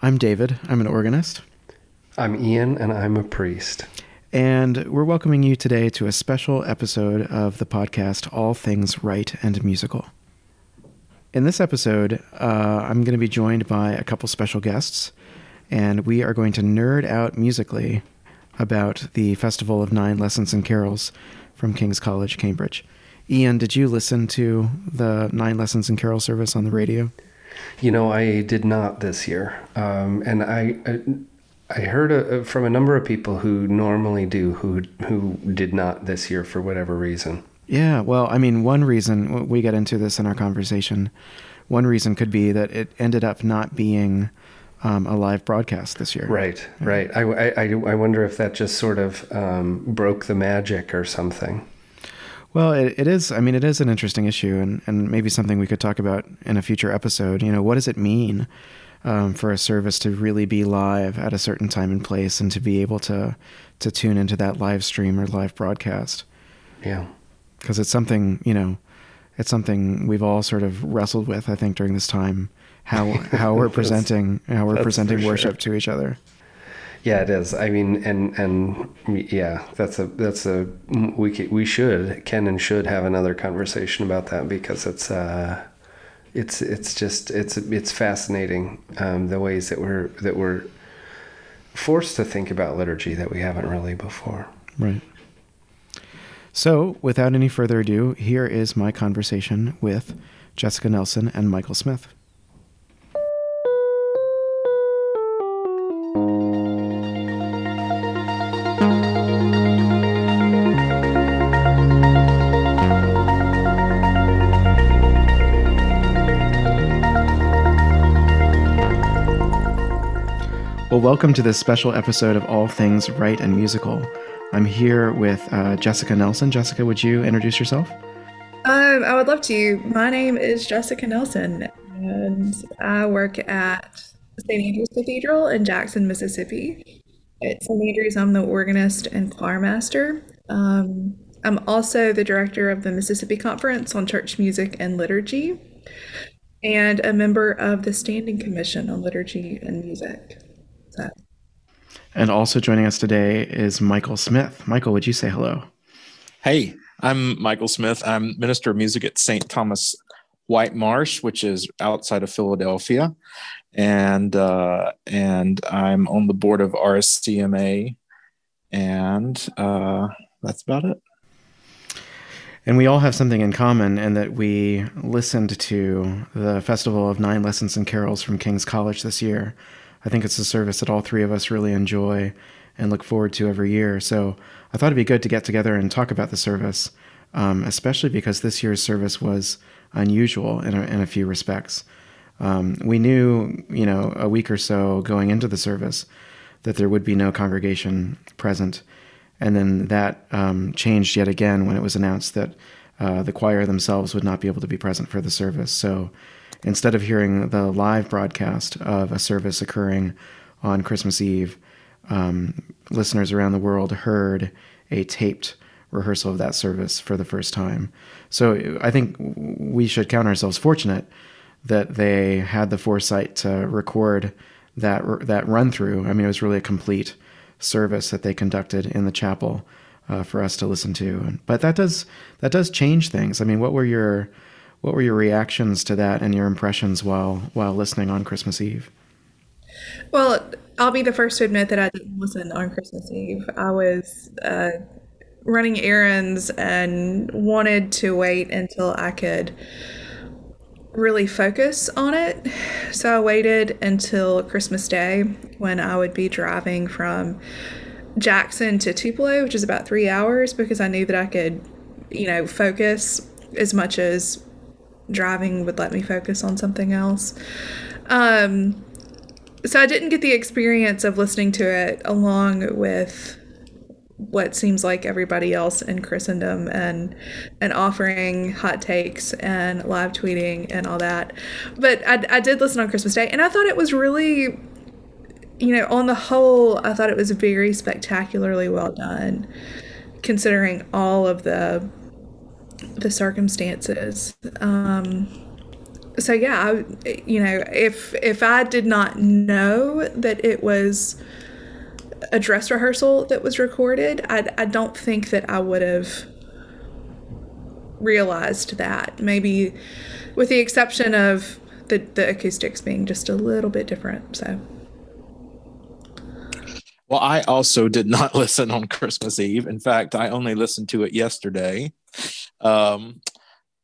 I'm David. I'm an organist. I'm Ian, and I'm a priest. And we're welcoming you today to a special episode of the podcast All Things Rite and Musical. In this episode, uh, I'm going to be joined by a couple special guests, and we are going to nerd out musically about the Festival of Nine Lessons and Carols from King's College, Cambridge. Ian, did you listen to the Nine Lessons and Carol service on the radio? You know, I did not this year, um, and I, I I heard a, from a number of people who normally do who who did not this year for whatever reason. Yeah, well, I mean, one reason we get into this in our conversation. One reason could be that it ended up not being um, a live broadcast this year. Right, yeah. right. I, I, I wonder if that just sort of um, broke the magic or something. Well, it, it is. I mean, it is an interesting issue, and, and maybe something we could talk about in a future episode. You know, what does it mean um, for a service to really be live at a certain time and place, and to be able to to tune into that live stream or live broadcast? Yeah, because it's something you know, it's something we've all sort of wrestled with. I think during this time, how how we're presenting how we're presenting worship sure. to each other. Yeah, it is. I mean, and and yeah, that's a that's a we we should can and should have another conversation about that because it's uh it's it's just it's it's fascinating um, the ways that we're that we're forced to think about liturgy that we haven't really before. Right. So, without any further ado, here is my conversation with Jessica Nelson and Michael Smith. Welcome to this special episode of All Things Rite and Musical. I'm here with uh, Jessica Nelson. Jessica, would you introduce yourself? Um, I would love to. My name is Jessica Nelson, and I work at St. Andrew's Cathedral in Jackson, Mississippi. At St. Andrew's, I'm the organist and choirmaster. Um, I'm also the director of the Mississippi Conference on Church Music and Liturgy, and a member of the Standing Commission on Liturgy and Music. And also joining us today is Michael Smith. Michael, would you say hello? Hey, I'm Michael Smith. I'm Minister of Music at St. Thomas Whitemarsh, which is outside of Philadelphia, and uh, and I'm on the board of RSCMA, and uh, that's about it. And we all have something in common in that we listened to the Festival of Nine Lessons and Carols from King's College this year I think it's a service that all three of us really enjoy and look forward to every year. So I thought it'd be good to get together and talk about the service, um, especially because this year's service was unusual in a, in a few respects. Um, we knew, you know, a week or so going into the service that there would be no congregation present. And then that um, changed yet again when it was announced that uh, the choir themselves would not be able to be present for the service. So instead of hearing the live broadcast of a service occurring on Christmas Eve, um, listeners around the world heard a taped rehearsal of that service for the first time. So I think we should count ourselves fortunate that they had the foresight to record that that run through. I mean, it was really a complete service that they conducted in the chapel uh, for us to listen to. But that does that does change things. I mean, what were your what were your reactions to that and your impressions while while listening on Christmas Eve? Well, I'll be the first to admit that I didn't listen on Christmas Eve. I was uh, running errands and wanted to wait until I could really focus on it. So I waited until Christmas Day when I would be driving from Jackson to Tupelo, which is about three hours, because I knew that I could, you know, focus as much as driving would let me focus on something else. Um, so I didn't get the experience of listening to it along with what seems like everybody else in Christendom and and offering hot takes and live tweeting and all that. But I, I did listen on Christmas Day and I thought it was really you know, on the whole, I thought it was very spectacularly well done, considering all of the the circumstances. Um, so yeah, I, you know, if if I did not know that it was a dress rehearsal that was recorded, I I don't think that I would have realized that. Maybe with the exception of the the acoustics being just a little bit different. So well, I also did not listen on Christmas Eve. In fact, I only listened to it yesterday um,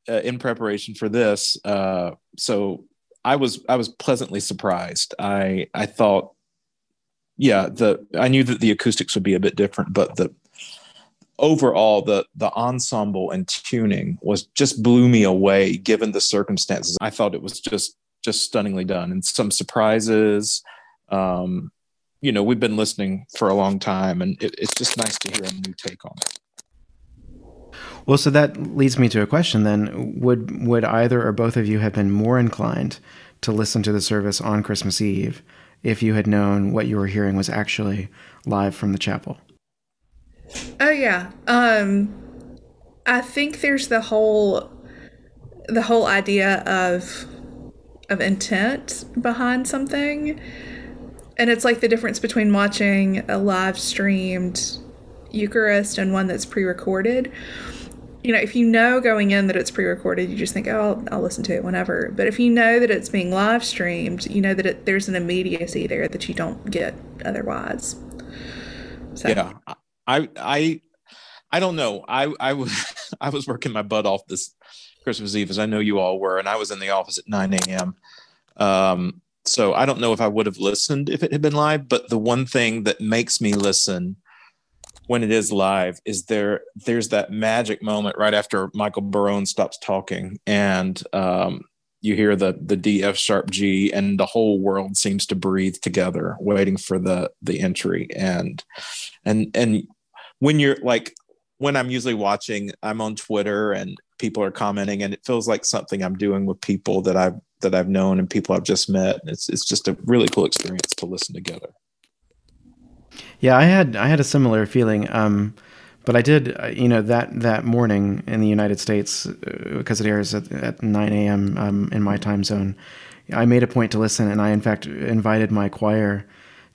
uh, in preparation for this. Uh, so I was I was pleasantly surprised. I I thought, yeah, the I knew that the acoustics would be a bit different, but the overall the the ensemble and tuning was just blew me away given the circumstances. I thought it was just just stunningly done and some surprises. Um, you know we've been listening for a long time and it, it's just nice to hear a new take on it well so that leads me to a question then. Would would either or both of you have been more inclined to listen to the service on christmas eve if you had known what you were hearing was actually live from the chapel? Oh yeah. Um i think there's the whole the whole idea of of intent behind something. And it's like the difference between watching a live streamed Eucharist and one that's pre recorded. You know, if you know going in that it's pre recorded, you just think, oh, I'll, I'll, listen to it whenever. But if you know that it's being live streamed, you know that it, there's an immediacy there that you don't get otherwise. So. Yeah. I, I, I don't know. I, I was, I was working my butt off this Christmas Eve, as I know you all were, and I was in the office at 9 a.m. Um, so I don't know if I would have listened if it had been live, but the one thing that makes me listen when it is live is there there's that magic moment right after Michael Barone stops talking and um, you hear the the D F sharp G and the whole world seems to breathe together waiting for the the entry and and and when you're like when I'm usually watching I'm on Twitter and people are commenting and it feels like something I'm doing with people that I've that I've known and people I've just met. It's it's just a really cool experience to listen together. Yeah, I had I had a similar feeling. Um, but I did, uh, you know, that that morning in the United States, uh, because it airs at, at 9 a.m. Um, in my time zone, I made a point to listen, and I in fact invited my choir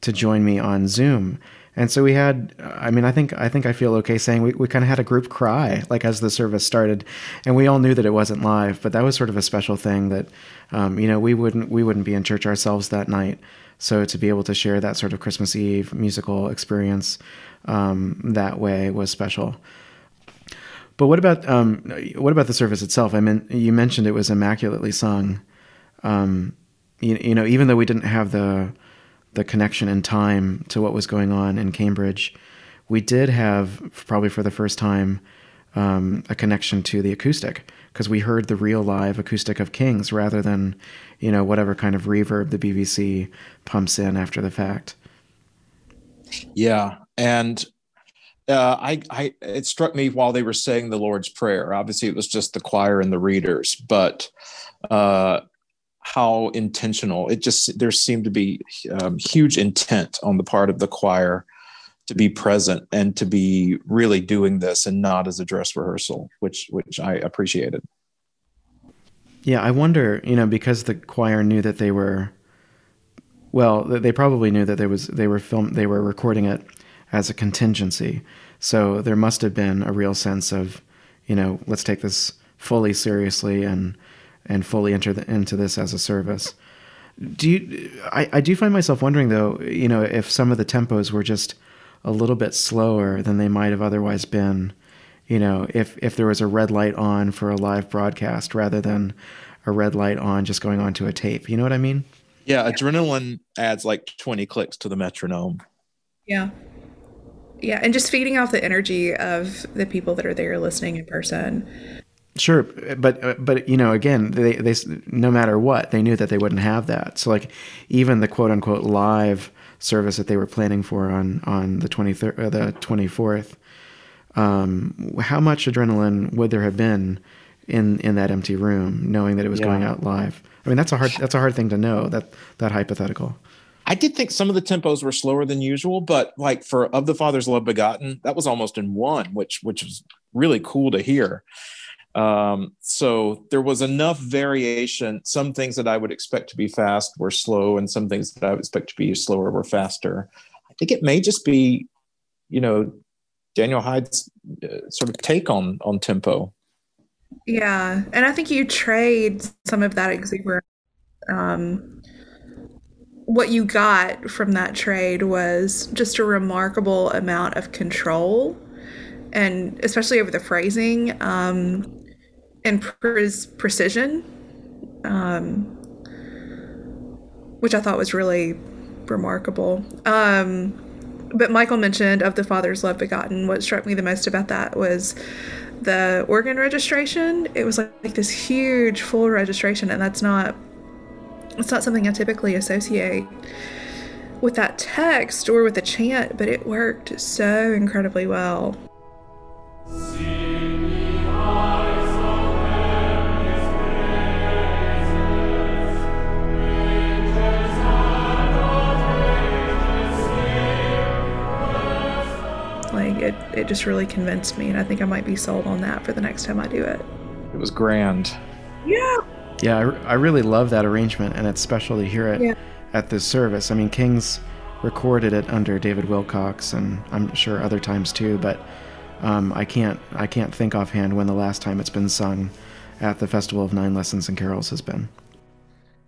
to join me on Zoom. And so we had, I mean, I think I think I feel okay saying we, we kind of had a group cry like as the service started, and we all knew that it wasn't live, but that was sort of a special thing that, um, you know, we wouldn't we wouldn't be in church ourselves that night, so to be able to share that sort of Christmas Eve musical experience um, that way was special. But what about um, what about the service itself? I mean, you mentioned it was immaculately sung. Um, you, you know, even though we didn't have the the connection in time to what was going on in Cambridge, we did have probably for the first time um, a connection to the acoustic because we heard the real live acoustic of Kings rather than you know whatever kind of reverb the BBC pumps in after the fact. Yeah, and uh, I, I, it struck me while they were saying the Lord's Prayer. Obviously, it was just the choir and the readers, but uh, how intentional it just there seemed to be um, huge intent on the part of the choir to be present and to be really doing this and not as a dress rehearsal which which i appreciated yeah i wonder you know because the choir knew that they were well they probably knew that there was they were film they were recording it as a contingency so there must have been a real sense of you know let's take this fully seriously and and fully enter the, into this as a service. Do you? I, I do find myself wondering though, you know, if some of the tempos were just a little bit slower than they might have otherwise been. You know, if if there was a red light on for a live broadcast rather than a red light on just going onto a tape. You know what I mean? Yeah, adrenaline adds like 20 clicks to the metronome. Yeah. Yeah, and just feeding off the energy of the people that are there listening in person. Sure, but but you know, again, they they no matter what, they knew that they wouldn't have that. So like, even the quote unquote live service that they were planning for on on the twenty third, uh, the twenty fourth, um, how much adrenaline would there have been in in that empty room, knowing that it was yeah. going out live? I mean, that's a hard that's a hard thing to know. That that hypothetical. I did think some of the tempos were slower than usual, but like for of the Father's Love Begotten, that was almost in one, which which was really cool to hear. Um, so there was enough variation. Some things that I would expect to be fast were slow, and some things that I would expect to be slower were faster. I think it may just be, you know, Daniel Hyde's uh, sort of take on on tempo. Yeah, and I think you trade some of that exuberance. Um, what you got from that trade was just a remarkable amount of control, and especially over the phrasing um, and pre- precision, um, which I thought was really remarkable. Um, but Michael mentioned of the Father's Love Begotten. What struck me the most about that was the organ registration. It was like, like this huge full registration, and that's not it's not something I typically associate with that text or with the chant, but it worked so incredibly well. Like it, it just really convinced me, and I think I might be sold on that for the next time I do it. It was grand. Yeah. Yeah, I, I really love that arrangement, and it's special to hear it Yeah. at this service. I mean, King's recorded it under David Willcocks, and I'm sure other times too. But um, I can't I can't think offhand when the last time it's been sung at the Festival of Nine Lessons and Carols has been.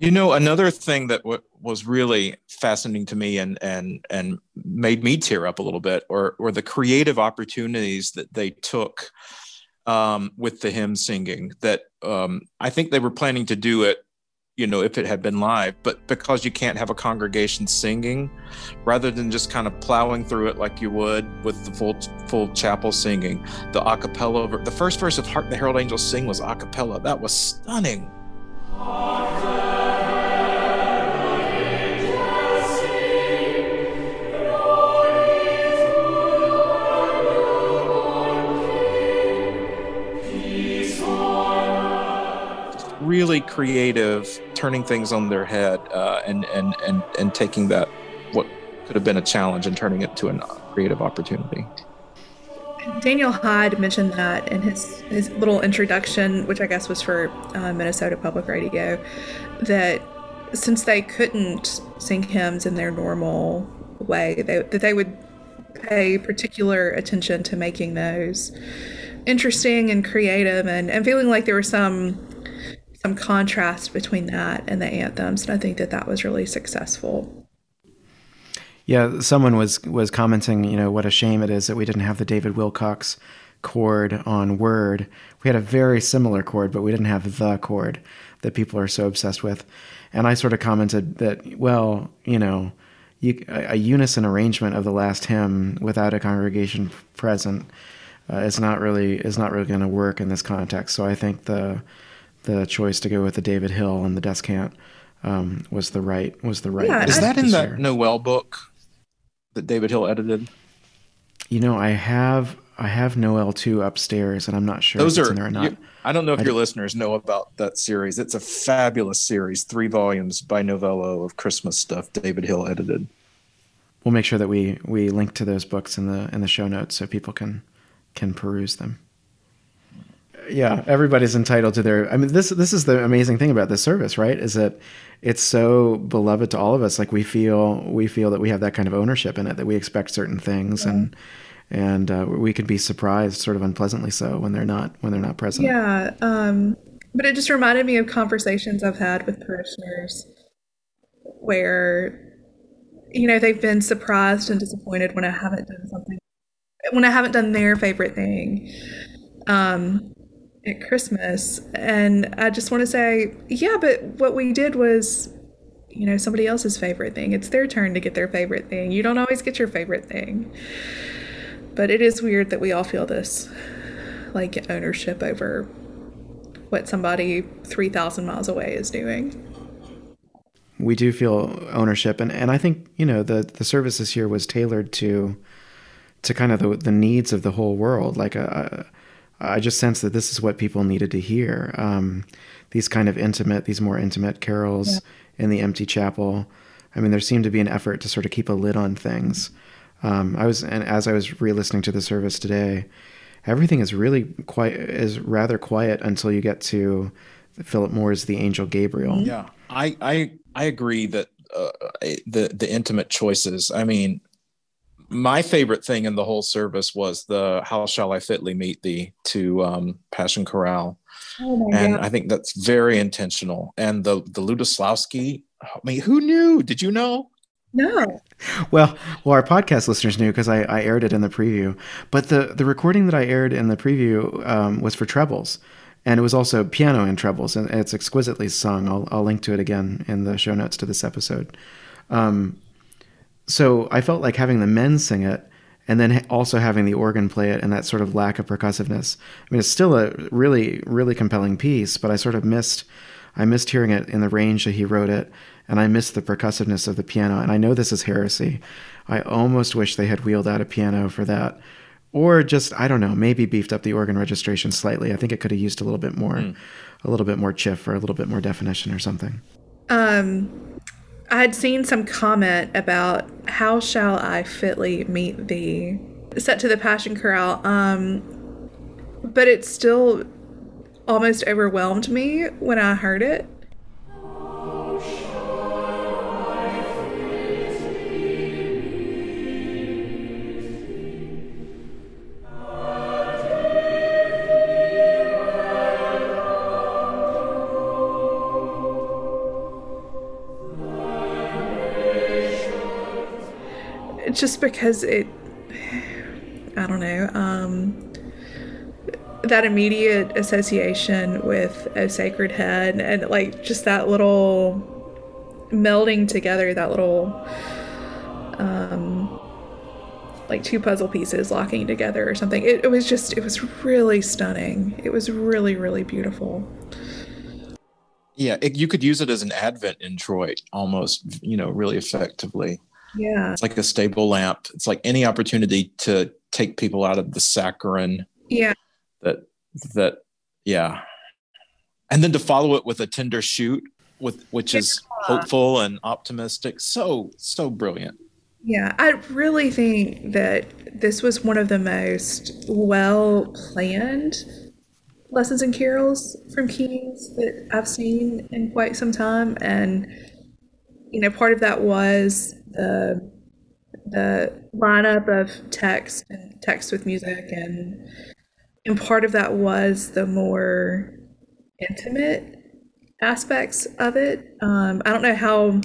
You know, another thing that w- was really fascinating to me and and and made me tear up a little bit, or or the creative opportunities that they took um, with the hymn singing. That um, I think they were planning to do it, you know, if it had been live, but because you can't have a congregation singing, rather than just kind of plowing through it like you would with the full full chapel singing, the a cappella, ver- the first verse of "Hark the Herald Angels Sing" was a cappella. That was stunning. Really creative, turning things on their head, uh, and and and and taking that what could have been a challenge and turning it to a creative opportunity. Daniel Hyde mentioned that in his, his little introduction, which I guess was for uh, Minnesota Public Radio, that since they couldn't sing hymns in their normal way, they, that they would pay particular attention to making those interesting and creative and, and feeling like there was some some contrast between that and the anthems. And I think that that was really successful. Yeah, someone was was commenting, you know, what a shame it is that we didn't have the David Willcocks chord on Word. We had a very similar chord, but we didn't have the chord that people are so obsessed with. And I sort of commented that, well, you know, you, a, a unison arrangement of the last hymn without a congregation present uh, is not really is not really going to work in this context. So I think the the choice to go with the David Hill and the descant um, was the right was the right. Yeah, Is that in the year. Noel book that David Hill edited? You know, I have I have Noel two upstairs, and I'm not sure Those are. or not. you- I don't know if I your listeners know about that series. It's a fabulous series, three volumes by Novello of Christmas stuff. David Hill edited. We'll make sure that we we link to those books in the in the show notes so people can can peruse them. Yeah, everybody's entitled to their. I mean, this this is the amazing thing about this service, right? Is that it's so beloved to all of us. Like we feel we feel that we have that kind of ownership in it. That we expect certain things, and and uh, we could be surprised, sort of unpleasantly so, when they're not when they're not present. Yeah, um, but it just reminded me of conversations I've had with parishioners where, you know, they've been surprised and disappointed when I haven't done something, when I haven't done their favorite thing um, at Christmas. And I just want to say, yeah, but what we did was, you know, somebody else's favorite thing. It's their turn to get their favorite thing. You don't always get your favorite thing. But it is weird that we all feel this like ownership over what somebody 3,000 miles away is doing. we do feel ownership and, and I think you know the the service this year was tailored to to kind of the, the needs of the whole world like uh, I just sense that this is what people needed to hear um, these kind of intimate these more intimate carols in the empty chapel I mean there seemed to be an effort to sort of keep a lid on things um, I was and as I was re-listening to the service today everything is really quite is rather quiet until you get to Philip Moore's The Angel Gabriel. Yeah, I I I agree that uh, the the intimate choices. I mean, my favorite thing in the whole service was the "How shall I fitly meet thee" to um, Passion Chorale, oh and God. I think that's very intentional. And the the Lutoslawski. I mean, who knew? Did you know? No. Well, well, our podcast listeners knew because I, I aired it in the preview. But the the recording that I aired in the preview um, was for trebles, and it was also piano and trebles, and it's exquisitely sung. I'll I'll link to it again in the show notes to this episode. Um, so I felt like having the men sing it, and then also having the organ play it, and that sort of lack of percussiveness. I mean, it's still a really really compelling piece, but I sort of missed. I missed hearing it in the range that he wrote it, and I missed the percussiveness of the piano. And I know this is heresy. I almost wish they had wheeled out a piano for that. Or just, I don't know, maybe beefed up the organ registration slightly. I think it could have used a little bit more, mm. a little bit more chiff or a little bit more definition or something. Um, I had seen some comment about how shall I fitly meet thee set to the Passion Chorale. Um, but it still almost overwhelmed me when I heard it. Just because it I don't know, um, that immediate association with a sacred head and like just that little melding together, that little um, like two puzzle pieces locking together or something. It, it was just, it was really stunning. It was really, really beautiful. Yeah, it, you could use it as an advent in introit almost, you know, really effectively. Yeah. It's like a stable lamp. It's like any opportunity to take people out of the saccharine. Yeah. That that yeah. And then to follow it with a tender shoot with which is hopeful and optimistic. So so brilliant. Yeah, I really think that this was one of the most well planned lessons and carols from Kings that I've seen in quite some time. And, you know, part of that was the the lineup of text and text with music and and part of that was the more intimate aspects of it. Um, I don't know how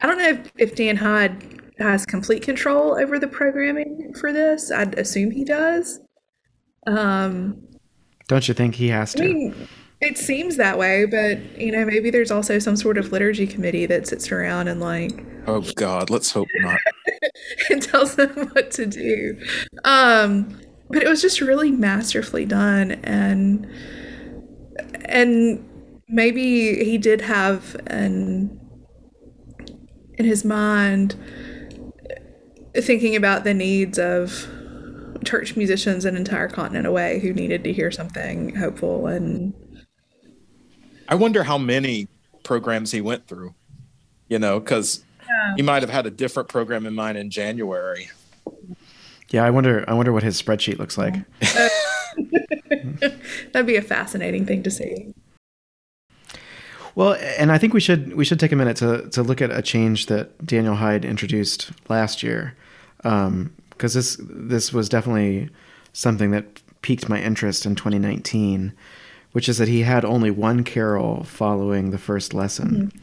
I don't know if, if Dan Hyde has complete control over the programming for this. I'd assume he does. Um, don't you think he has to? I mean, it seems that way, but you know, maybe there's also some sort of liturgy committee that sits around and like Oh God, let's hope not. and tells them what to do. Um, but it was just really masterfully done, and and maybe he did have an in his mind thinking about the needs of church musicians an entire continent away who needed to hear something hopeful and I wonder how many programs he went through, you know, because yeah. He might have had a different program in mind in January. Yeah, I wonder. I wonder what his spreadsheet looks like. That'd be a fascinating thing to see. Well, and I think we should we should take a minute to to look at a change that Daniel Hyde introduced last year, because um, this this was definitely something that piqued my interest in 2019, which is that he had only one carol following the first lesson. Mm-hmm.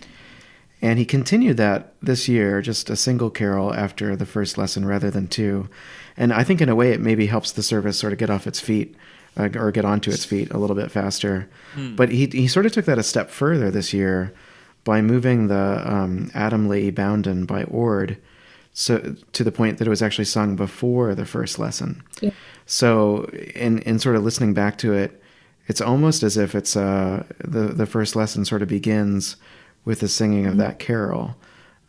And he continued that this year, just a single carol after the first lesson rather than two. And I think in a way it maybe helps the service sort of get off its feet uh, or get onto its feet a little bit faster. Hmm. But he, he sort of took that a step further this year by moving the um, Adam lay ybounden by Ord so to the point that it was actually sung before the first lesson. Yeah. So in in sort of listening back to it, it's almost as if it's uh the the first lesson sort of begins with the singing of mm-hmm. that carol.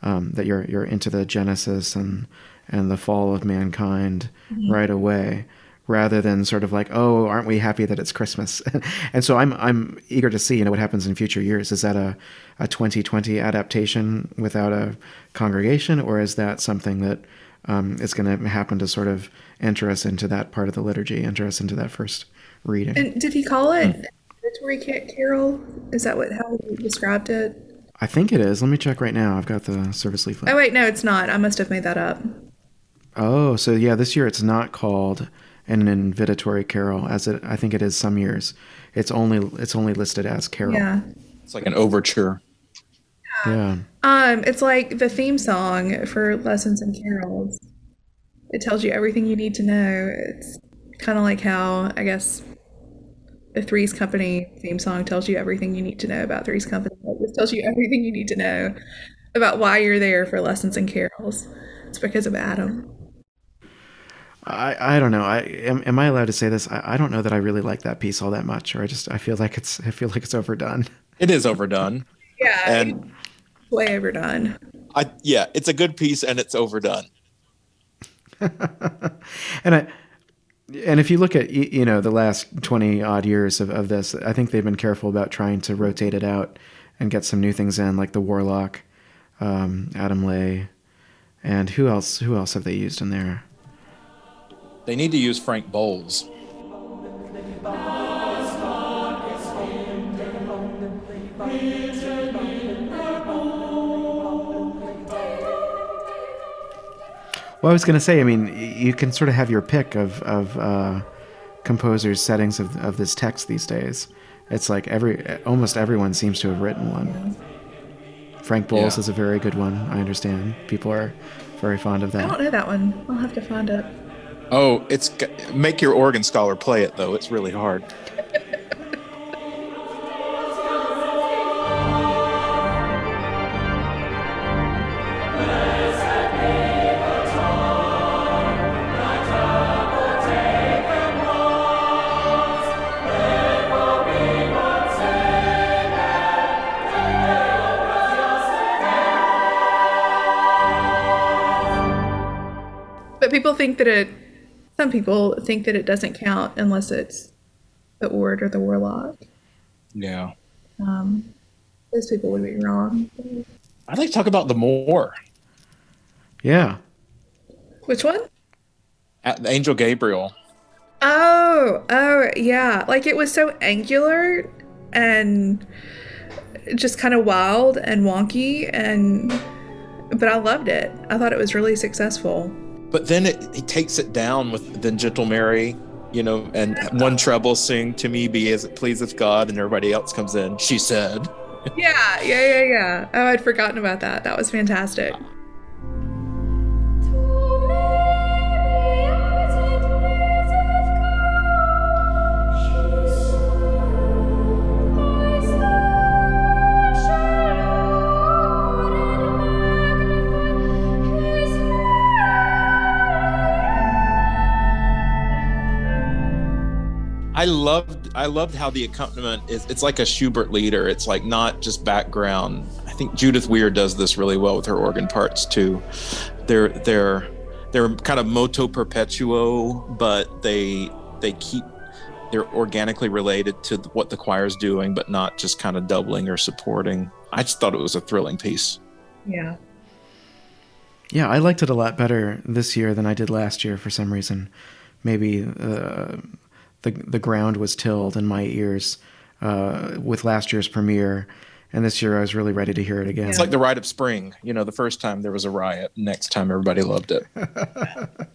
Um, that you're you're into the Genesis and and the fall of mankind mm-hmm. right away, rather than sort of like, oh, aren't we happy that it's Christmas? and so I'm I'm eager to see you know what happens in future years. Is that a a 2020 adaptation without a congregation, or is that something that um, it's going to happen to sort of enter us into that part of the liturgy, enter us into that first reading. And did he call it Invitatory Carol? Is that what how he described it? I think it is. Let me check right now. I've got the service leaflet. Oh wait, no, it's not. I must have made that up. Oh, so yeah, this year it's not called an invitatory carol as it I think it is some years. It's only it's only listed as carol. Yeah. It's like an overture. Yeah. Um, it's like the theme song for lessons and carols. It tells you everything you need to know. It's kind of like how I guess the Three's Company theme song tells you everything you need to know about Three's Company. This tells you everything you need to know about why you're there for lessons and carols. It's because of Adam. I, I don't know. I am, am I allowed to say this? I, I don't know that I really like that piece all that much, or I just I feel like it's I feel like it's overdone. It is overdone. Yeah, And way overdone. I yeah, it's a good piece and it's overdone. and I and if you look at you know the last 20 odd years of, of this i think they've been careful about trying to rotate it out and get some new things in like the warlock um, adam lay and who else who else have they used in there They need to use Frank Boles. Well i was going to say i mean you can sort of have your pick of of uh, composers settings of, of this text these days it's like every almost everyone seems to have written one frank boles Yeah. is a very good one i understand people are very fond of that. I don't know that one. I'll have to find it. Oh, it's make your organ scholar play it though. It's really hard. Think that it. Some people think that it doesn't count unless it's the Ord or the Warlock. Yeah. Um, those people would be wrong. I'd like to talk about the Moore. yeah Which one? At the Angel Gabriel. Oh, oh, yeah. Like it was so angular and just kind of wild and wonky and but I loved it. I thought it was really successful. But then it, he takes it down with then Gentle Mary, you know, and one treble sing to me be as it pleaseth God, and everybody else comes in. She said. Yeah, yeah, yeah, yeah. Oh, I'd forgotten about that. That was fantastic. I loved I loved how the accompaniment is it's like a Schubert lieder. It's like not just background. I think Judith Weir does this really well with her organ parts too. They're they're they're kind of moto perpetuo, but they they keep they're organically related to what the choir's doing, but not just kind of doubling or supporting. I just thought it was a thrilling piece. Yeah. Yeah, I liked it a lot better this year than I did last year for some reason. Maybe uh, the the ground was tilled in my ears uh, with last year's premiere, and this year I was really ready to hear it again. It's like the rite of spring. You know, the first time there was a riot, next time everybody loved it.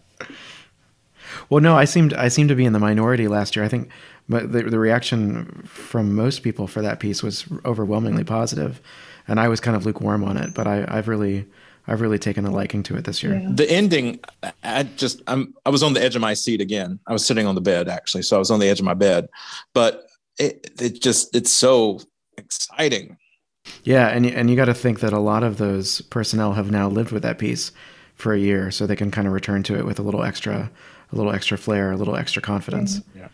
Well, no, I seemed I seemed to be in the minority last year. I think, but the the reaction from most people for that piece was overwhelmingly positive, and I was kind of lukewarm on it. But I, I've really I've really taken a liking to it this year. Yeah. the ending i just i'm i was on the edge of my seat again i was sitting on the bed actually so i was on the edge of my bed but it, it just it's so exciting Yeah, and you- and you got to think that a lot of those personnel have now lived with that piece for a year, so they can kind of return to it with a little extra, a little extra flair, a little extra confidence. Yeah.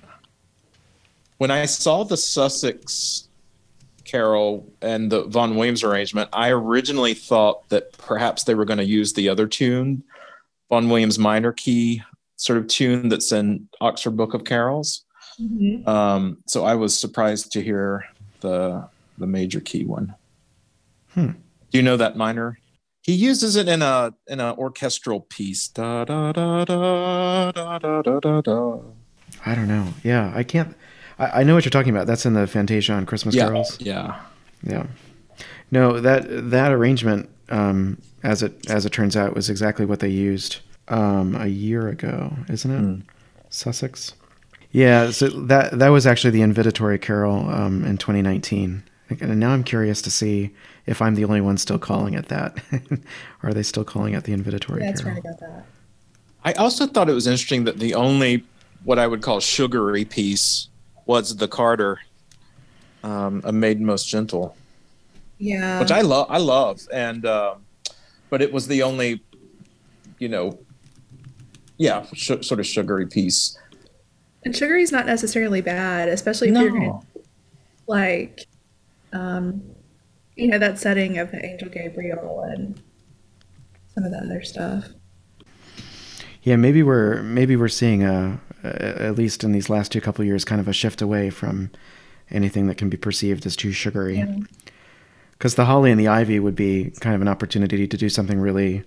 When i saw the Sussex Carol and the Vaughan Williams arrangement, I originally thought that perhaps they were going to use the other tune, Vaughan Williams minor key sort of tune that's in Oxford Book of Carols. Mm-hmm. Um, so I was surprised to hear the the major key one. Hmm. Do you know that minor? He uses it in a in an orchestral piece. Da da da da da da da da. I don't know. Yeah, I can't. I, I know what you're talking about. That's in the Fantasia on Christmas Yeah, Carols. yeah. Yeah. No, that that arrangement, um, as it as it turns out, was exactly what they used um, a year ago, isn't it? Sussex. Yeah. So that that was actually the invitatory carol um, in 2019. And now I'm curious to see if I'm the only one still calling it that. Are they still calling it the invitatory That's carol? right about that. I also thought it was interesting that the only what I would call sugary piece was the Carter, um, "A Maiden Most Gentle," Yeah. which I love. I love, and um but it was the only, you know, yeah, sh- sort of sugary piece. and sugary is not necessarily bad, especially if you're gonna like, um, you know, that setting of the Angel Gabriel and some of the other stuff. Yeah, maybe we're maybe we're seeing a, a at least in these last two couple of years kind of a shift away from anything that can be perceived as too sugary. Yeah. Because the holly and the ivy would be kind of an opportunity to do something really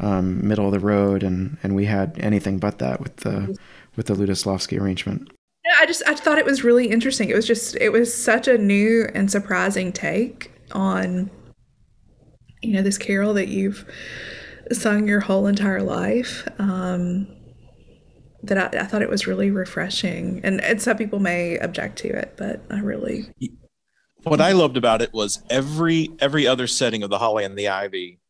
um, middle of the road, and and we had anything but that with the with the Lutoslawski arrangement. Yeah, I just I thought it was really interesting. It was just it was such a new and surprising take on you know this carol that you've sung your whole entire life. Um, that I, I thought it was really refreshing, and and some people may object to it, but I really. What I loved about it was every every other setting of the Holly and the Ivy.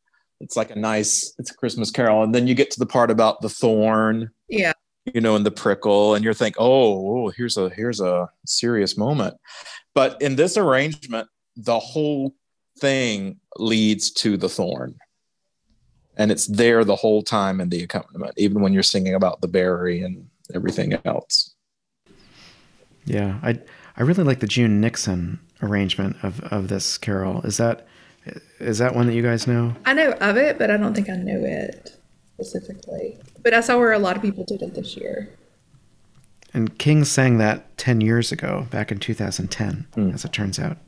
It's like a nice, it's a Christmas carol, and then you get to the part about the thorn, yeah. you know, and the prickle, and you're thinking, oh, oh, here's a here's a serious moment. But in this arrangement, the whole thing leads to the thorn, and it's there the whole time in the accompaniment, even when you're singing about the berry and everything else. Yeah, I I really like the June Nixon arrangement of of this carol. Is that is that one that you guys know? I know of it, but I don't think I knew it specifically. But I saw where a lot of people did it this year. And King sang that 10 years ago, back in 2010, hmm. as it turns out.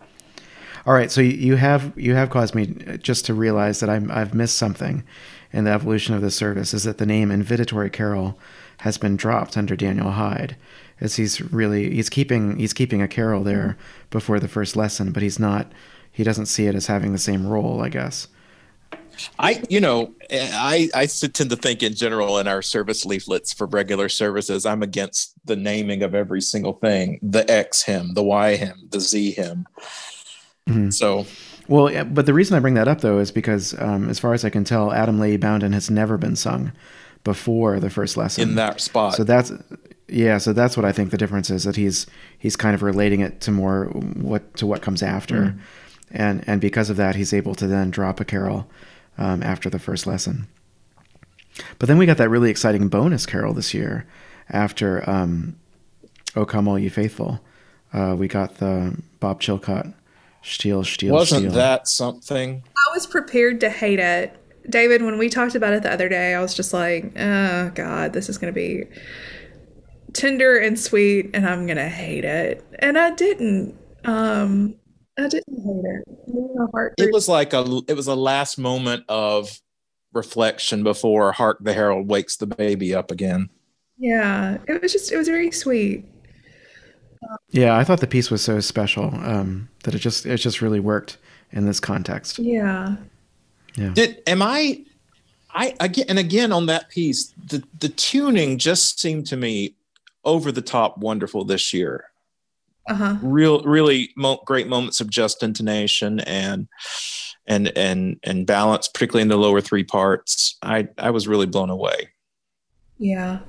All right, so you- have you have caused me just to realize that I'm, I've missed something in the evolution of the service. Is that the name Invitatory Carol has been dropped under Daniel Hyde, as he's really he's keeping he's keeping a carol there before the first lesson, but he's not he doesn't see it as having the same role, I guess. I, you know, I I tend to think in general in our service leaflets for regular services, I'm against the naming of every single thing: the X hymn, the Y hymn, the Z hymn. So Well, yeah, but the reason I bring that up though is because, um, as far as I can tell, Adam lay ybounden has never been sung before the first lesson. in that spot, So that's yeah. So that's what I think the difference is that he's he's kind of relating it to more what to what comes after, and and because of that, he's able to then drop a carol um, after the first lesson. But then we got that really exciting bonus carol this year after um, "O Come All You Faithful." Uh, we got the Bob Chilcott "Steal, Steal, wasn't Steal." that something? I was prepared to hate it. David, when we talked about it the other day, I was just like, oh, God, this is going to be tender and sweet, and I'm going to hate it. And I didn't. Um, I didn't hate it. My heart It was like a it was a last moment of reflection before Hark the Herald wakes the baby up again. yeah, it was just, it was very sweet. Yeah, I thought the piece was so special um, that it just it just really worked in this context. Yeah. Yeah. Did am I? I again and again on that piece, the the tuning just seemed to me over the top wonderful this year. Uh huh. Real, really mo- great moments of just intonation and and and and balance, particularly in the lower three parts. I I was really blown away. Yeah.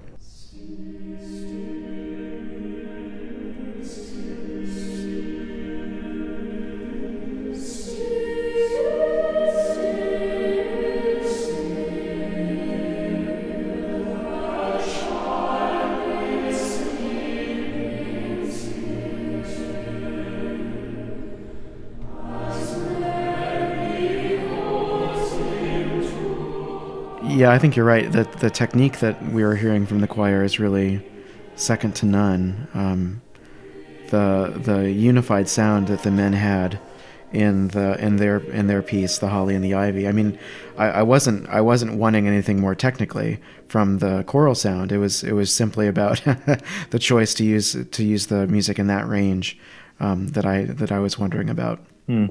Yeah, I think you're right. The the technique that we were hearing from the choir is really second to none. Um, the the unified sound that the men had in the in their in their piece, the holly and the ivy. I mean, I, I wasn't I wasn't wanting anything more technically from the choral sound. It was it was simply about the choice to use to use the music in that range um, that I that I was wondering about. Hmm.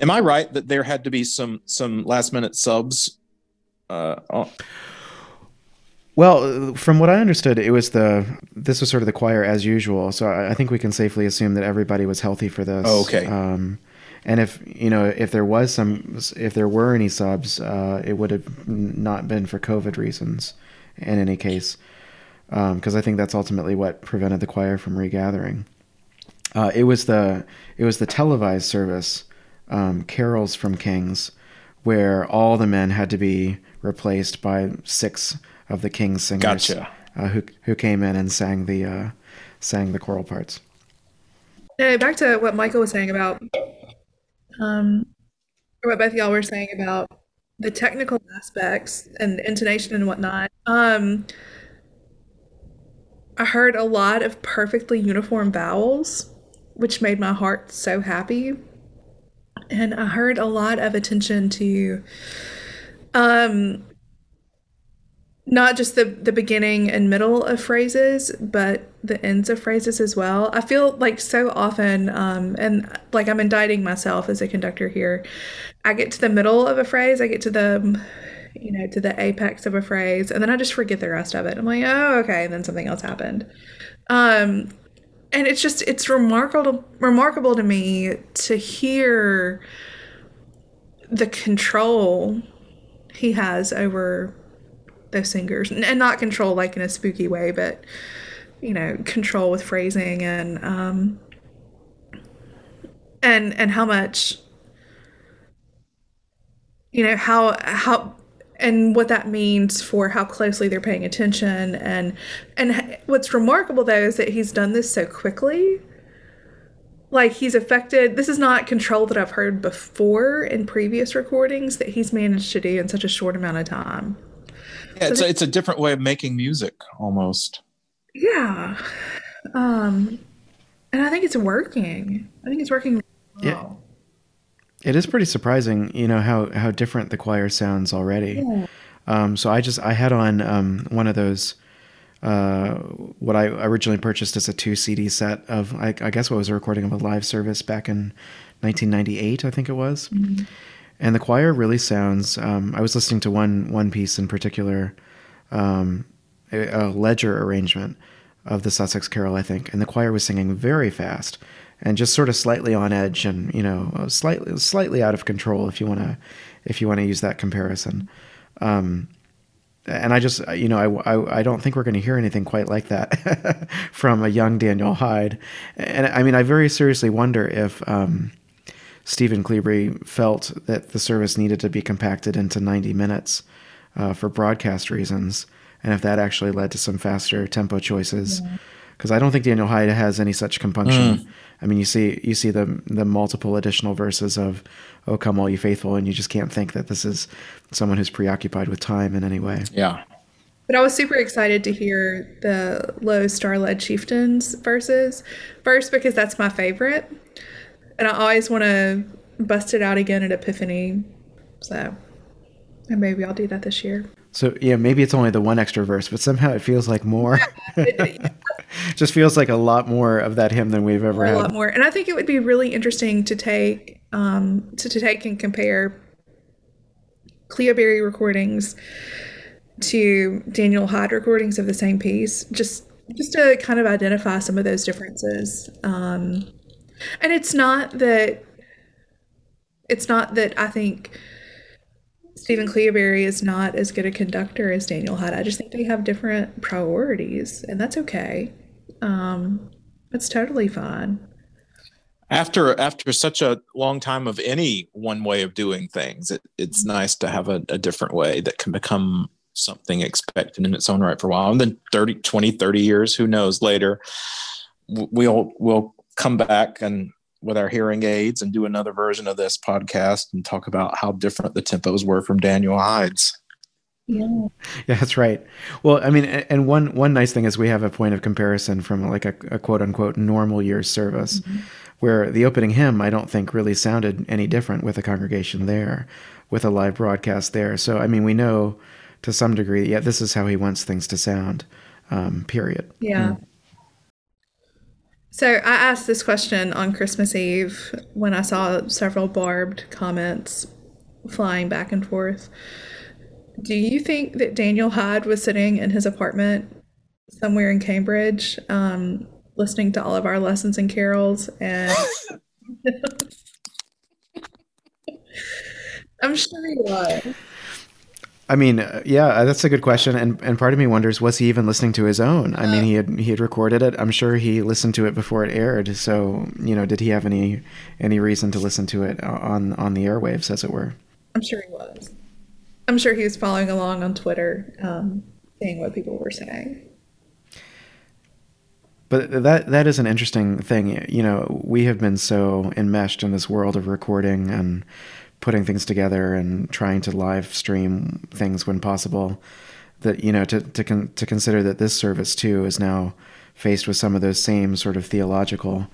Am I right that there had to be some some last minute subs? Uh, well, from what I understood, it was the this was sort of the choir as usual. So I, I think we can safely assume that everybody was healthy for this. Oh, okay. Um, and if you know if there was some if there were any subs, uh, it would have not been for COVID reasons. In any case, because um, I think that's ultimately what prevented the choir from regathering. Uh, it was the it was the televised service, um, carols from Kings, where all the men had to be replaced by six of the King's singers, gotcha. uh, who who came in and sang the uh, sang the choral parts. Back to what Michael was saying about, um, what both y'all were saying about the technical aspects and intonation and whatnot. Um, I heard a lot of perfectly uniform vowels, which made my heart so happy. And I heard a lot of attention to um, not just the the beginning and middle of phrases but the ends of phrases as well. I feel like so often um, and like i'm indicting myself as a conductor here. I get to the middle of a phrase i get to the you know to the apex of a phrase and then i just forget the rest of it. I'm like oh okay and then something else happened. Um and it's just it's remarkable remarkable to me to hear the control he has over those singers. And not control like in a spooky way but you know control with phrasing and um and and how much you know how how and what that means for how closely they're paying attention and and what's remarkable though is that he's done this so quickly like he's affected this is not control that i've heard before in previous recordings that he's managed to do in such a short amount of time yeah, so it's, a, it's a different way of making music almost. Yeah. Um, and I think it's working. I think it's working well. Yeah. It is pretty surprising, you know, how, how different the choir sounds already. Yeah. Um, so I just, I had on um, one of those, uh, what I originally purchased as a two CD set of, I, I, guess what was a recording of a live service back in 1998, I think it was. Mm-hmm and the choir really sounds. Um, I was listening to one one piece in particular, um, a, a, Ledger arrangement of the Sussex Carol, I think, and the choir was singing very fast and just sort of slightly on edge and you know slightly slightly out of control if you want to if you want to use that comparison. Um, and I just you know I, I, I don't think we're going to hear anything quite like that from a young Daniel Hyde, and I mean I very seriously wonder if um, Stephen Cleobury felt that the service needed to be compacted into 90 minutes uh, for broadcast reasons, and if that actually led to some faster tempo choices. Because yeah. I don't think Daniel Hyde has any such compunction. Mm. I mean, you see you see the the multiple additional verses of "Oh Come All You Faithful," and you just can't think that this is someone who's preoccupied with time in any way. Yeah. But I was super excited to hear the Lo Star-Led Chieftains verses first because that's my favorite and I always want to bust it out again at Epiphany. So, and maybe I'll do that this year. So yeah, maybe it's only the one extra verse, but somehow it feels like more. Just feels like a lot more of that hymn than we've ever a had. A lot more, and I think it would be really interesting to take um, to, to take and compare Cleobury recordings to Daniel Hyde recordings of the same piece, just just to kind of identify some of those differences. Um, and it's not that it's not that I think Stephen Cleobury is not as good a conductor as Daniel Hyde. I just think they have different priorities, and that's okay. Um, it's totally fine. After after such a long time of any one way of doing things, it, it's nice to have a, a different way that can become something expected in its own right for a while. And then 30, 20, 30 years, who knows later, we'll, we'll come back and with our hearing aids and do another version of this podcast and talk about how different the tempos were from Daniel Hyde's. Yeah. Yeah, that's right. Well, I mean, and one one nice thing is we have a point of comparison from like a, a quote unquote normal year's service. Mm-hmm. Where the opening hymn I don't think really sounded any different with a congregation there, with a live broadcast there. So I mean, we know to some degree, yeah, this is how he wants things to sound. Um, period. Yeah. Mm. So I asked this question on Christmas Eve when I saw several barbed comments flying back and forth. Do you think that Daniel Hyde was sitting in his apartment somewhere in Cambridge, um, listening to all of our lessons and carols and I'm sure he was. I mean, uh, yeah, uh, that's a good question, and and part of me wonders was he even listening to his own? I mean, he had he had recorded it. I'm sure he listened to it before it aired. So you know, did he have any any reason to listen to it on on the airwaves, as it were? I'm sure he was. I'm sure he was following along on Twitter, um, seeing what people were saying. But that that is an interesting thing. You know, we have been so enmeshed in this world of recording and putting things together and trying to live stream things when possible that you know to to con- to consider that this service too is now faced with some of those same sort of theological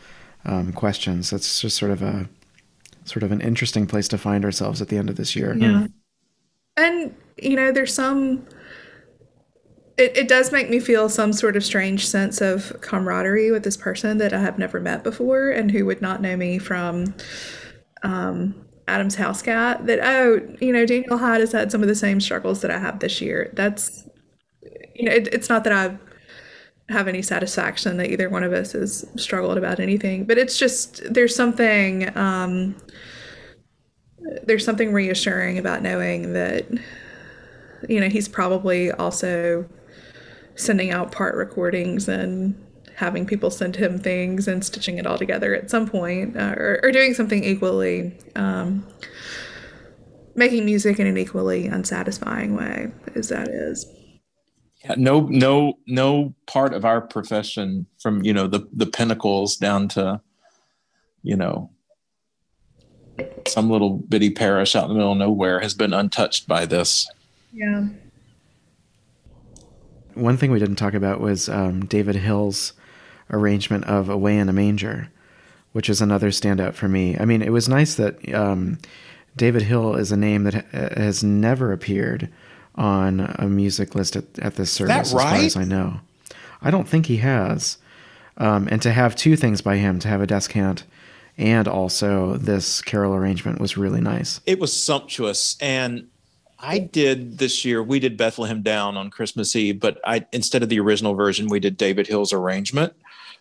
um, questions. That's just sort of a sort of an interesting place to find ourselves at the end of this year. Yeah, and you know, there's some it, it does make me feel some sort of strange sense of camaraderie with this person that I have never met before and who would not know me from um, Adam's house cat. That, oh, you know, Daniel Hyde has had some of the same struggles that I have this year. That's, you know, it, it's not that I have any satisfaction that either one of us has struggled about anything, but it's just, there's something, um, there's something reassuring about knowing that, you know, he's probably also sending out part recordings and having people send him things and stitching it all together at some point, uh, or, or, doing something equally, um, making music in an equally unsatisfying way, as that is. Yeah, no, no, no part of our profession, from you know the the pinnacles down to, you know, some little bitty parish out in the middle of nowhere, has been untouched by this. Yeah one thing we didn't talk about was um, David Hill's arrangement of "Away in a Manger," which is another standout for me. I mean, it was nice that um, David Hill is a name that ha- has never appeared on a music list at, at this service, right? as far as I know. I don't think he has. Um, and to have two things by him, to have a descant and also this carol arrangement was really nice. It was sumptuous and I did this year. We did Bethlehem Down on Christmas Eve, but I instead of the original version, we did David Hill's arrangement,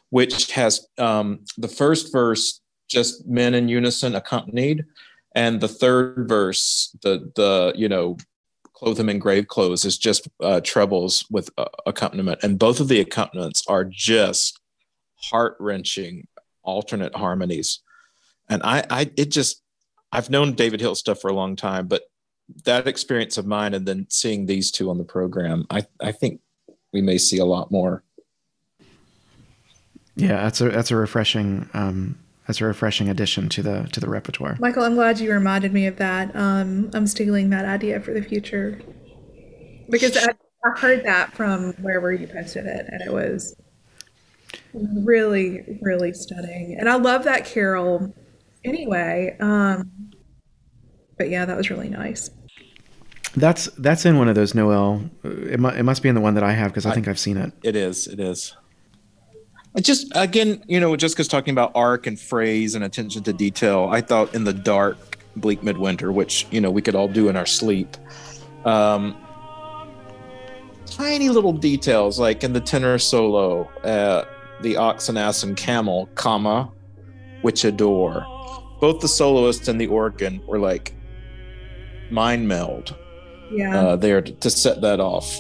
which has um, the first verse just men in unison accompanied, and the third verse, the the you know, clothe him in grave clothes, is just uh, trebles with uh, accompaniment, and both of the accompaniments are just heart wrenching alternate harmonies, and I I it just I've known David Hill stuff for a long time, but that experience of mine and then seeing these two on the program, I, I think we may see a lot more. Yeah, that's a that's a refreshing um, that's a refreshing addition to the to the repertoire. Michael, I'm glad you reminded me of that. Um, I'm stealing that idea for the future because I, I heard that from wherever you posted it, and it was really really stunning. And I love that carol anyway. Um, but yeah, that was really nice. That's that's in one of those Noel. It, mu- it must be in the one that I have because I, I think I've seen it. It is. It is. It just again, you know, just because talking about arc and phrase and attention to detail, I thought in the dark, bleak midwinter, which you know we could all do in our sleep. Um, tiny little details like in the tenor solo, uh, the ox and ass and camel, comma, which adore. Both the soloist and the organ were like mind meld yeah. uh, there to, to set that off.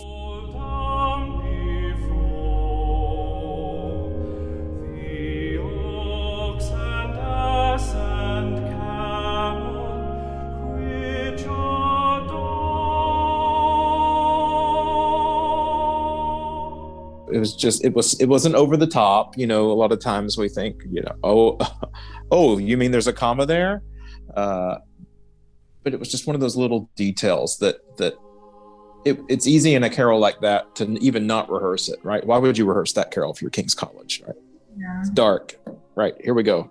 it was just it was it wasn't over the top you know a lot of times we think you know oh oh you mean there's a comma there uh, but it was just one of those little details that that it, it's easy in a carol like that to even not rehearse it, right? Why would you rehearse that carol if you're King's College, right? Yeah. It's dark, right? Here we go.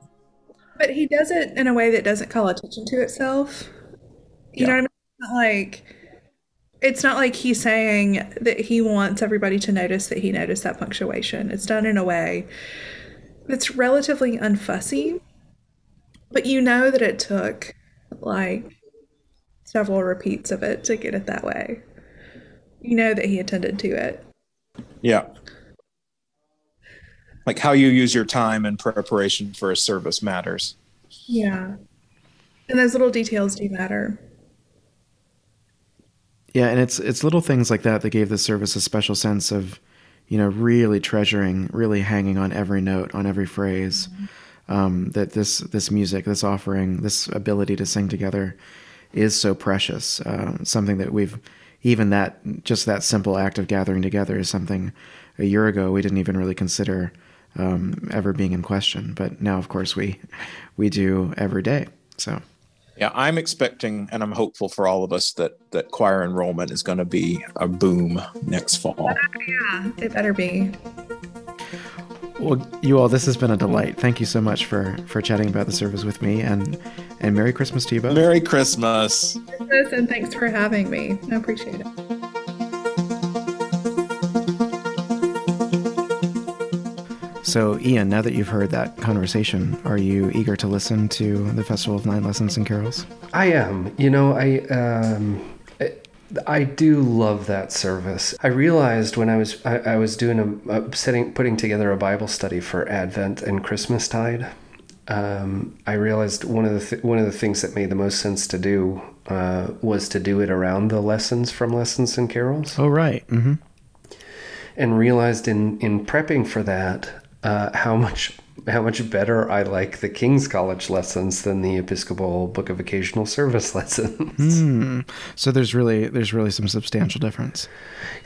But he does it in a way that doesn't call attention to itself. You Yeah. know what I mean? It's like it's not like he's saying that he wants everybody to notice that he noticed that punctuation. It's done in a way that's relatively unfussy, but you know that it took like several repeats of it to get it that way. You know that he attended to it. Yeah. Like how you use your time in preparation for a service matters. Yeah. And those little details do matter. Yeah, and it's it's little things like that that gave the service a special sense of, you know, really treasuring, really hanging on every note, on every phrase. Um, that this this music, this offering, this ability to sing together, is so precious. Uh, something that we've even that just that simple act of gathering together is something a year ago we didn't even really consider um, ever being in question, but now of course we we do every day. So. Yeah, I'm expecting and I'm hopeful for all of us that that choir enrollment is going to be a boom next fall. Yeah, it better be. Well, you all, this has been a delight. Thank you so much for for chatting about the service with me, and and Merry Christmas to you both. Merry Christmas. And thanks for having me. I appreciate it. So, Ian, now that you've heard that conversation, are you eager to listen to the Festival of Nine Lessons and Carols? I am. You know, I um, I- I do love that service. I realized when I was I, I was doing a, a setting putting together a Bible study for Advent and Christmas tide. Um, I realized one of the th- one of the things that made the most sense to do uh, was to do it around the lessons from Lessons and Carols Oh, right. hmm and realized in in prepping for that uh, how much how much better I like the King's College lessons than the Episcopal Book of Occasional Service lessons. Hmm. So there's really there's really some substantial difference.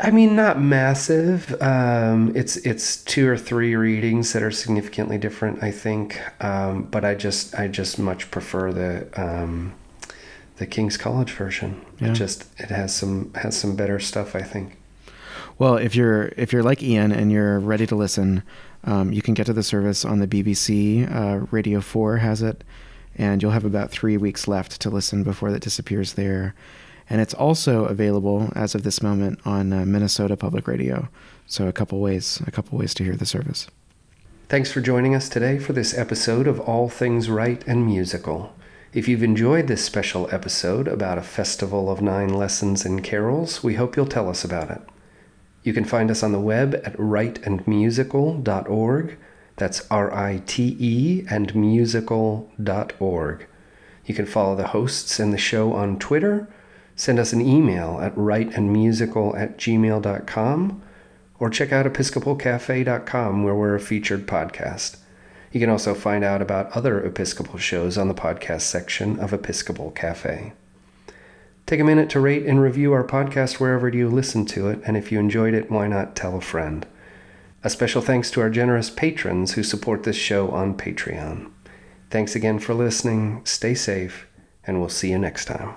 I mean, not massive. Um, it's it's two or three readings that are significantly different, I think. Um, but I just I just much prefer the um, the King's College version. Yeah. It just it has some has some better stuff, I think. Well, if you're if you're like Ian and you're ready to listen, um, you can get to the service on the BBC. Uh, Radio Four has it, and you'll have about three weeks left to listen before that disappears there. And it's also available as of this moment on uh, Minnesota Public Radio. So a couple ways a couple ways to hear the service. Thanks for joining us today for this episode of All Things Rite and Musical. If you've enjoyed this special episode about a festival of nine lessons and carols, we hope you'll tell us about it. You can find us on the web at riteandmusical.org. That's R I T E and musical.org. You can follow the hosts and the show on Twitter, send us an email at riteandmusical at gmail.com, or check out episcopalcafe.com where we're a featured podcast. You can also find out about other Episcopal shows on the podcast section of Episcopal Cafe. Take a minute to rate and review our podcast wherever you listen to it, and if you enjoyed it, why not tell a friend? A special thanks to our generous patrons who support this show on Patreon. Thanks again for listening, stay safe, and we'll see you next time.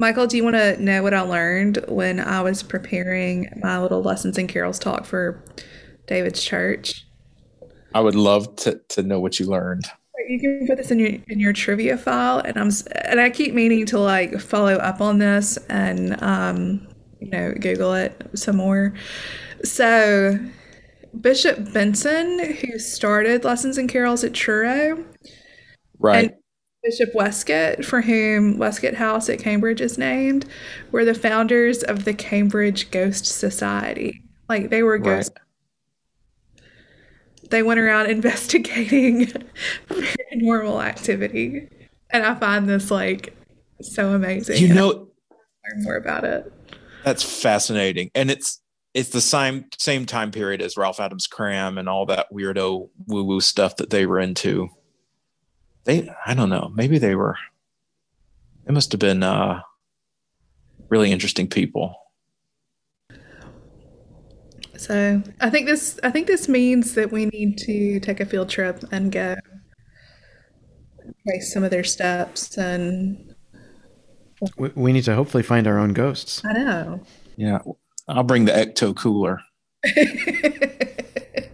Michael, do you want to know what I learned when I was preparing my little lessons and carols talk for David's church? I would love to, to know what you learned. You can put this in your in your trivia file, and I'm and I keep meaning to like follow up on this and um, you know Google it some more. So Bishop Benson, who started lessons and carols at Truro, Right. Bishop Westcott, for whom Westcott House at Cambridge is named, were the founders of the Cambridge Ghost Society. Like they were right. They went around investigating paranormal activity, and I find this like so amazing. You know, learn more about it. That's fascinating, and it's it's the same same time period as Ralph Adams Cram and all that weirdo woo woo stuff that they were into. They, I don't know, maybe they were. It must have been uh, really interesting people. So I think this I think this means that we need to take a field trip and go trace some of their steps and We, we need to hopefully find our own ghosts. I know. Yeah, I'll bring the ecto cooler.